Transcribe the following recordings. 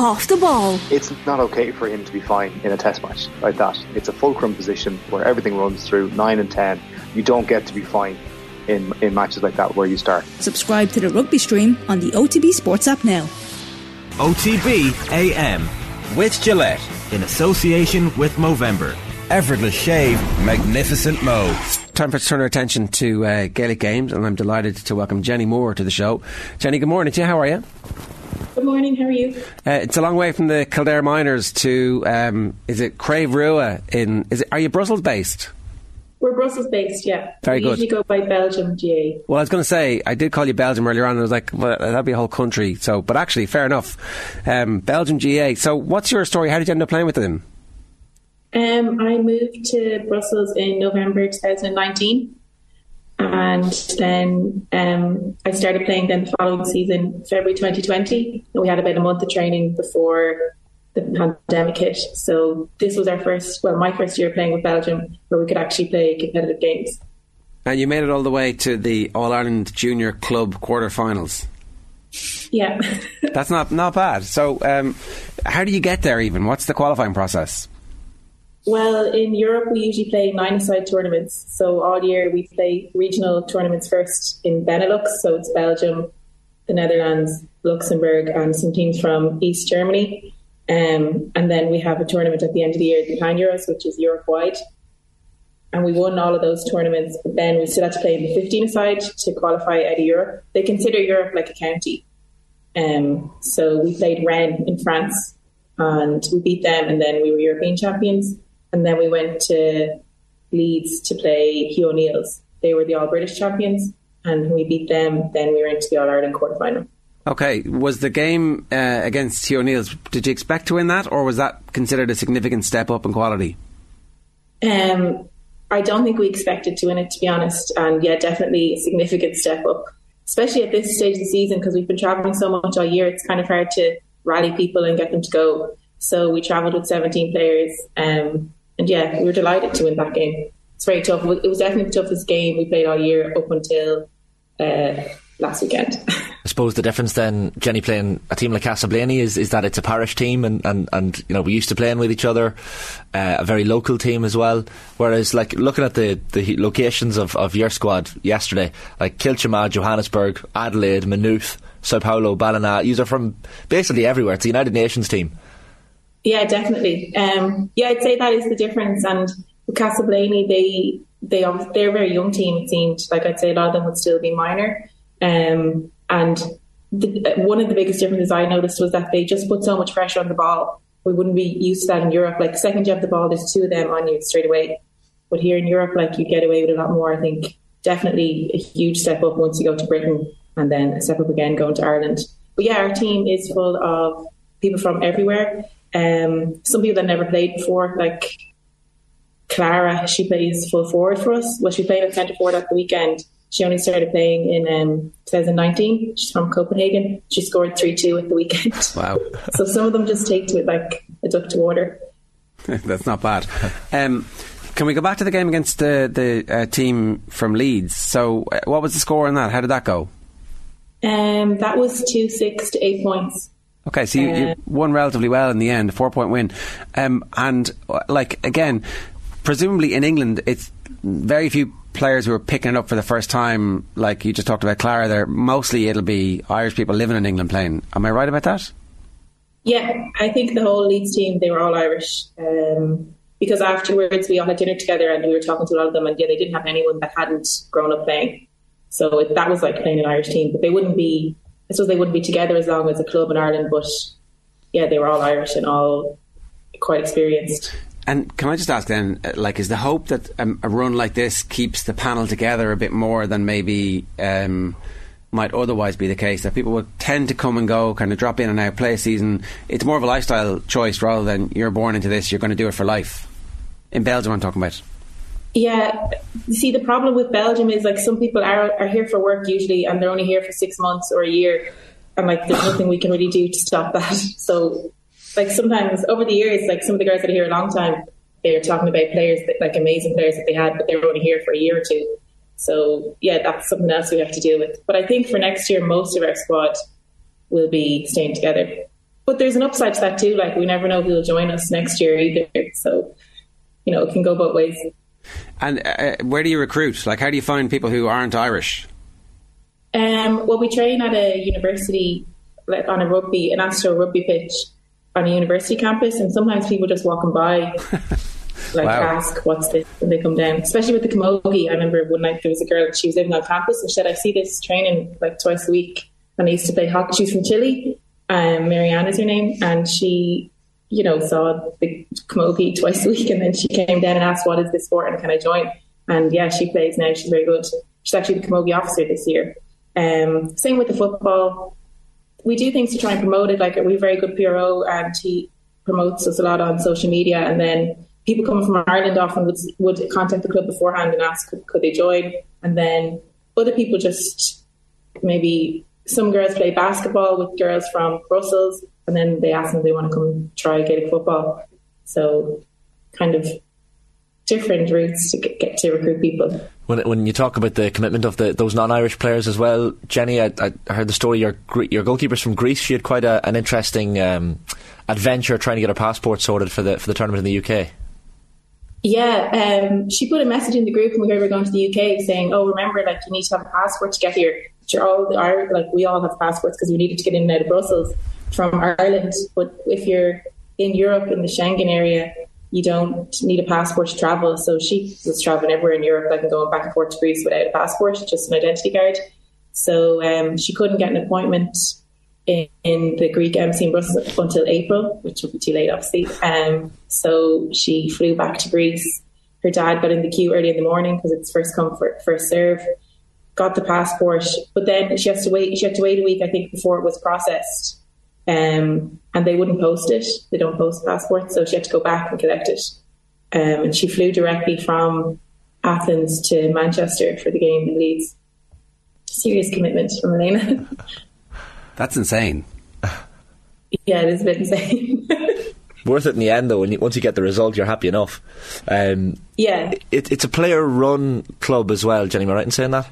off the ball. It's not okay for him to be fine in a test match like that. It's a fulcrum position where everything runs through 9 and 10. You don't get to be fine in, in matches like that where you start. Subscribe to the rugby stream on the OTB Sports app now. OTB AM with Gillette in association with Movember. Effortless shave, magnificent mo. Time for us to turn our attention to uh, Gaelic games, and I'm delighted to welcome Jenny Moore to the show. Jenny, good morning to you. How are you? Good morning. How are you? Uh, it's a long way from the Kildare Miners to um, is it Crave Rua in? Is it? Are you Brussels based? We're Brussels based, yeah. Very we good. usually go by Belgium GAA. Well, I was going to say I did call you Belgium earlier on. and I was like, well, that'd be a whole country. So, but actually, fair enough. Um, Belgium GAA. So, what's your story? How did you end up playing with them? Um, I moved to Brussels in November 2019. And then um, I started playing then the following season, February 2020. And we had about a month of training before the pandemic hit. So this was our first, well, my first year playing with Belgium, where we could actually play competitive games. And you made it all the way to the All Ireland Junior Club quarterfinals. Yeah. That's not not bad. So, um, how do you get there? Even what's the qualifying process? Well, in Europe, we usually play nine-a-side tournaments. So all year we play regional tournaments first in Benelux. So it's Belgium, the Netherlands, Luxembourg, and some teams from East Germany. Um, and then we have a tournament at the end of the year, the Pan Euros, which is Europe wide. And we won all of those tournaments, but then we still had to play in the 15 side to qualify out of Europe. They consider Europe like a county. Um, so we played Rennes in France and we beat them, and then we were European champions. And then we went to Leeds to play Hugh O'Neill's. They were the All British champions, and when we beat them, then we were into the All Ireland quarter final. Okay, was the game uh, against Hugh O'Neill's? Did you expect to win that, or was that considered a significant step up in quality? Um, I don't think we expected to win it, to be honest. And yeah, definitely a significant step up, especially at this stage of the season because we've been traveling so much all year. It's kind of hard to rally people and get them to go. So we travelled with 17 players. Um, and yeah, we were delighted to win that game. It's very tough. It was definitely the toughest game we played all year up until uh, last weekend. I suppose the difference then, Jenny, playing a team like Castleblayney is, is that it's a parish team and, and, and you know we used to playing with each other, uh, a very local team as well. Whereas like looking at the, the locations of, of your squad yesterday, like Kilchama, Johannesburg, Adelaide, Maynooth, Sao Paulo, Ballina, you are from basically everywhere. It's a United Nations team. Yeah, definitely. Um, yeah, I'd say that is the difference. And with Castleblayney, they they they're a very young team. It seemed like I'd say a lot of them would still be minor. Um, and the, one of the biggest differences I noticed was that they just put so much pressure on the ball. We wouldn't be used to that in Europe. Like the second you have the ball, there's two of them on you straight away. But here in Europe, like you get away with a lot more. I think definitely a huge step up once you go to Britain, and then a step up again going to Ireland. But yeah, our team is full of people from everywhere. Um, some people that never played before, like Clara, she plays full forward for us. Well, she played at centre forward at the weekend. She only started playing in um, 2019. She's from Copenhagen. She scored 3 2 at the weekend. Wow. so some of them just take to it like a duck to water. That's not bad. Um, can we go back to the game against the, the uh, team from Leeds? So, uh, what was the score in that? How did that go? Um, that was 2 6 to 8 points. Okay, so you, you Uh, won relatively well in the end, a four point win. Um, and, uh, like, again, presumably in England, it's very few players who are picking it up for the first time. Like you just talked about Clara there. Mostly it'll be Irish people living in England playing. Am I right about that? Yeah, I think the whole Leeds team, they were all Irish. Um, because afterwards we all had dinner together and we were talking to a lot of them and yeah, they didn't have anyone that hadn't grown up playing. So it, that was like playing an Irish team, but they wouldn't be, I suppose they wouldn't be together as long as a club in Ireland, but yeah, they were all Irish and all quite experienced. And can I just ask then, uh, like, is the hope that um, a run like this keeps the panel together a bit more than maybe um, might otherwise be the case? That people would tend to come and go, kind of drop in and out, play a season. It's more of a lifestyle choice rather than you're born into this, you're going to do it for life. In Belgium, I'm talking about. Yeah, you see, the problem with Belgium is like some people are, are here for work usually and they're only here for six months or a year. And like, there's nothing we can really do to stop that. So, like, sometimes over the years, like some of the guys that are here a long time, they're talking about players that like amazing players that they had, but they were only here for a year or two. So, yeah, that's something else we have to deal with. But I think for next year, most of our squad will be staying together. but there's an upside to that too. Like we never know who will join us next year either. So you know, it can go both ways. And uh, where do you recruit? Like, how do you find people who aren't Irish? Um, well, we train at a university, like on a rugby, an Astro rugby pitch on a university campus, and sometimes people just walking by, like wow. ask, "What's this?" when they come down. Especially with the camogie, I remember one night there was a girl she was living on campus, and she said, "I see this training like twice a week." And I used to play hockey. She's from Chile. Um, Marianne is her name, and she you know, saw the camogie twice a week, and then she came down and asked, "What is this for?" and can I join? And yeah, she plays now. She's very good. She's actually the camogie officer this year. Um, same with the football. We do things to try and promote it. Like we have very good PRO, and he promotes us a lot on social media. And then people coming from Ireland often would would contact the club beforehand and ask could, could they join. And then other people just maybe some girls play basketball with girls from Brussels and then they ask them if they want to come try Gaelic football. So, kind of different routes to get to recruit people. When, when you talk about the commitment of the, those non-Irish players as well, Jenny, I, I heard the story. Your your goalkeeper's from Greece. She had quite a, an interesting um, adventure trying to get her passport sorted for the for the tournament in the UK. Yeah, um, she put a message in the group when we were going to the UK saying, "Oh, remember, like you need to have a passport to get here." You're all the Irish, like we all have passports because we needed to get in and out of Brussels from Ireland. But if you're in Europe in the Schengen area, you don't need a passport to travel. So she was traveling everywhere in Europe, like going back and forth to Greece without a passport, just an identity card. So um, she couldn't get an appointment in, in, the Greek embassy in Brussels until April, which would be too late, obviously. Um, so she flew back to Greece. Her dad got in the queue early in the morning because it's first come first serve. Got the passport, but then she has to wait. She had to wait a week, I think, before it was processed um, and they wouldn't post it. They don't post passports, so she had to go back and collect it. Um, and she flew directly from Athens to Manchester for the game in Leeds. Serious commitment from Elena. That's insane. Yeah, it is a bit insane. Worth it in the end, though. When you, once you get the result, you're happy enough. Um, yeah, it, it's a player-run club as well. Jenny, am I right in saying that?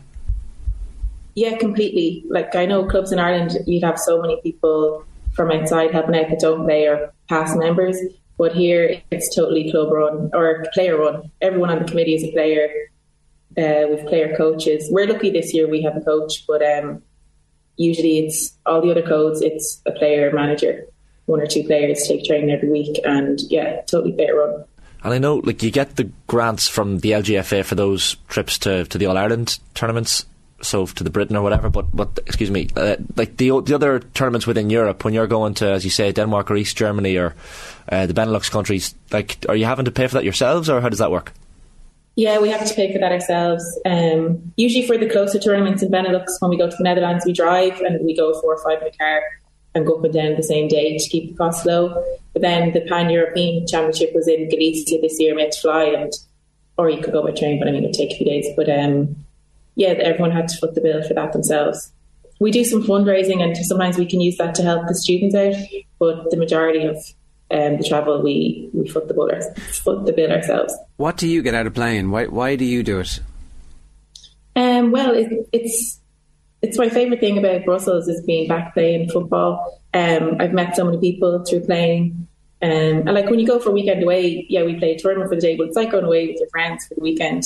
Yeah, completely. Like I know clubs in Ireland, you'd have so many people from outside helping out that don't play or past members. But here it's totally club run or player run. Everyone on the committee is a player. Uh, with player coaches. We're lucky this year we have a coach, but um, usually it's all the other codes. It's a player manager, one or two players take training every week, and yeah, totally player run. And I know, like, you get the grants from the LGFA for those trips to, to the All Ireland tournaments so to the Britain or whatever. But but excuse me, uh, like the the other tournaments within Europe, when you're going to, as you say, Denmark or East Germany or uh, the Benelux countries, like are you having to pay for that yourselves, or how does that work? Yeah, we have to pay for that ourselves. Um, usually for the closer tournaments in Benelux, when we go to the Netherlands, we drive and we go four or five in a car and go up and down the same day to keep the cost low. But then the Pan European Championship was in Galicia this year. We had to fly, and or you could go by train, but I mean it'd take a few days. But um, yeah, everyone had to foot the bill for that themselves. We do some fundraising, and sometimes we can use that to help the students out. But the majority of um, the travel, we we foot the bill, foot the bill ourselves. What do you get out of playing? Why why do you do it? Um, well, it, it's it's my favourite thing about Brussels is being back playing football. Um, I've met so many people through playing. Um, and like when you go for a weekend away, yeah, we play a tournament for the day, but it's like going away with your friends for the weekend.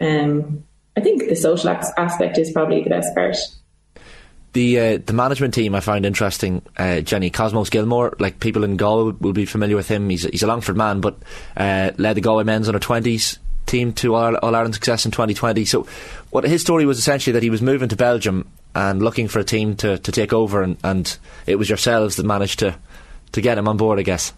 Um, I think the social aspect is probably the best part. The uh, the management team I find interesting, uh, Jenny Cosmos Gilmore. Like people in Galway will be familiar with him. He's a, he's a Longford man, but uh, led the Galway men's under twenties team to All, All Ireland success in 2020. So, what his story was essentially that he was moving to Belgium and looking for a team to, to take over, and, and it was yourselves that managed to to get him on board, I guess.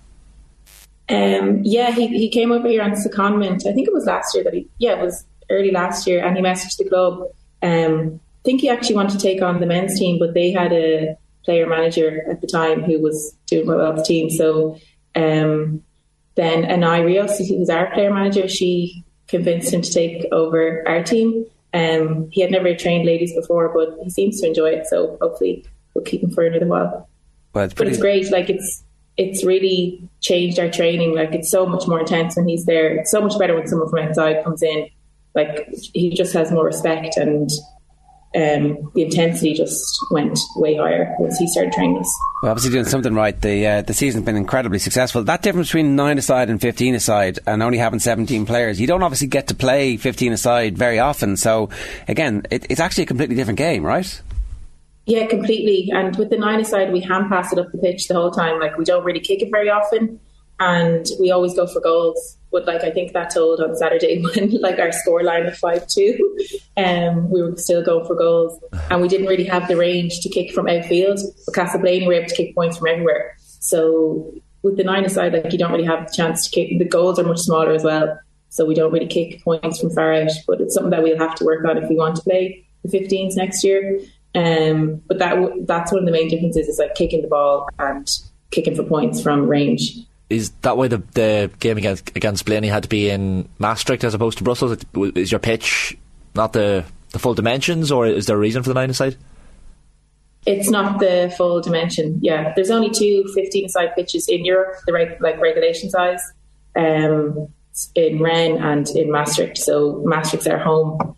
Um, yeah, he, he came over here on secondment. I think it was last year that he, yeah, it was early last year, and he messaged the club. Um, I think he actually wanted to take on the men's team, but they had a player manager at the time who was doing well with the team. So um, then Anai Rios, who was our player manager, she convinced him to take over our team. Um, he had never trained ladies before, but he seems to enjoy it. So hopefully we'll keep him for another while. Well, it's but it's great. Like it's it's really changed our training. Like it's so much more intense when he's there. It's so much better when someone from outside comes in like he just has more respect and um, the intensity just went way higher once he started training us. Well, obviously doing something right. The uh, the season's been incredibly successful. That difference between nine aside and fifteen aside, and only having seventeen players, you don't obviously get to play fifteen aside very often. So again, it, it's actually a completely different game, right? Yeah, completely. And with the nine aside, we hand pass it up the pitch the whole time. Like we don't really kick it very often, and we always go for goals. But like I think that told on Saturday when like our score line was five two, um, we were still going for goals, and we didn't really have the range to kick from outfield. But Castleblayney were able to kick points from everywhere. So with the nine aside, like you don't really have the chance to kick. The goals are much smaller as well, so we don't really kick points from far out. But it's something that we'll have to work on if we want to play the 15s next year. Um, but that that's one of the main differences is like kicking the ball and kicking for points from range. Is that why the, the game against against Blaney had to be in Maastricht as opposed to Brussels? Is your pitch not the the full dimensions, or is there a reason for the nine aside? It's not the full dimension. Yeah, there's only two 15 side pitches in Europe, the reg, like regulation size, um, in Rennes and in Maastricht. So Maastricht's our home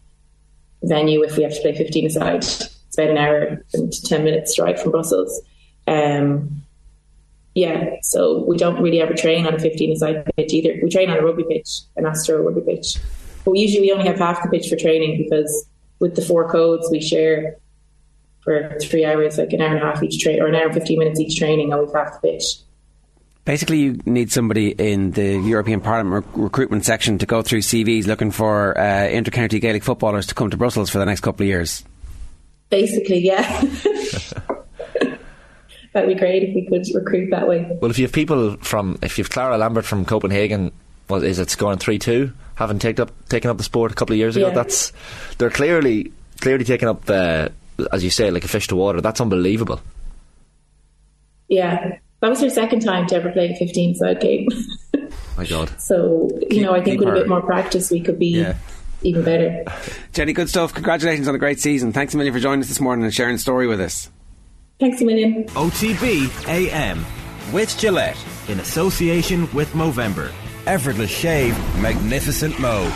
venue if we have to play 15 aside It's about an hour and 10 minutes drive from Brussels. Um, yeah, so we don't really ever train on a 15 aside pitch either. We train on a rugby pitch, an Astro rugby pitch. But usually we only have half the pitch for training because with the four codes we share for three hours, like an hour and a half each train, or an hour and 15 minutes each training, and we've half the pitch. Basically, you need somebody in the European Parliament rec- recruitment section to go through CVs looking for uh, inter-county Gaelic footballers to come to Brussels for the next couple of years. Basically, yeah. That'd be great if we could recruit that way. Well, if you have people from, if you have Clara Lambert from Copenhagen, what is it scoring three two, having taken up taken up the sport a couple of years ago, Yeah. that's they're clearly clearly taking up the, as you say, like a fish to water. That's unbelievable. Yeah, that was her second time to ever play a 15 side game. My God. so, you Keep- know, I think keep with a bit more practice, we could be Yeah. even better. Jenny, good stuff. Congratulations on a great season. Thanks a million for joining us this morning and sharing the story with us. Thanks. OTB AM with Gillette in association with Movember. Effortless shave, magnificent mo.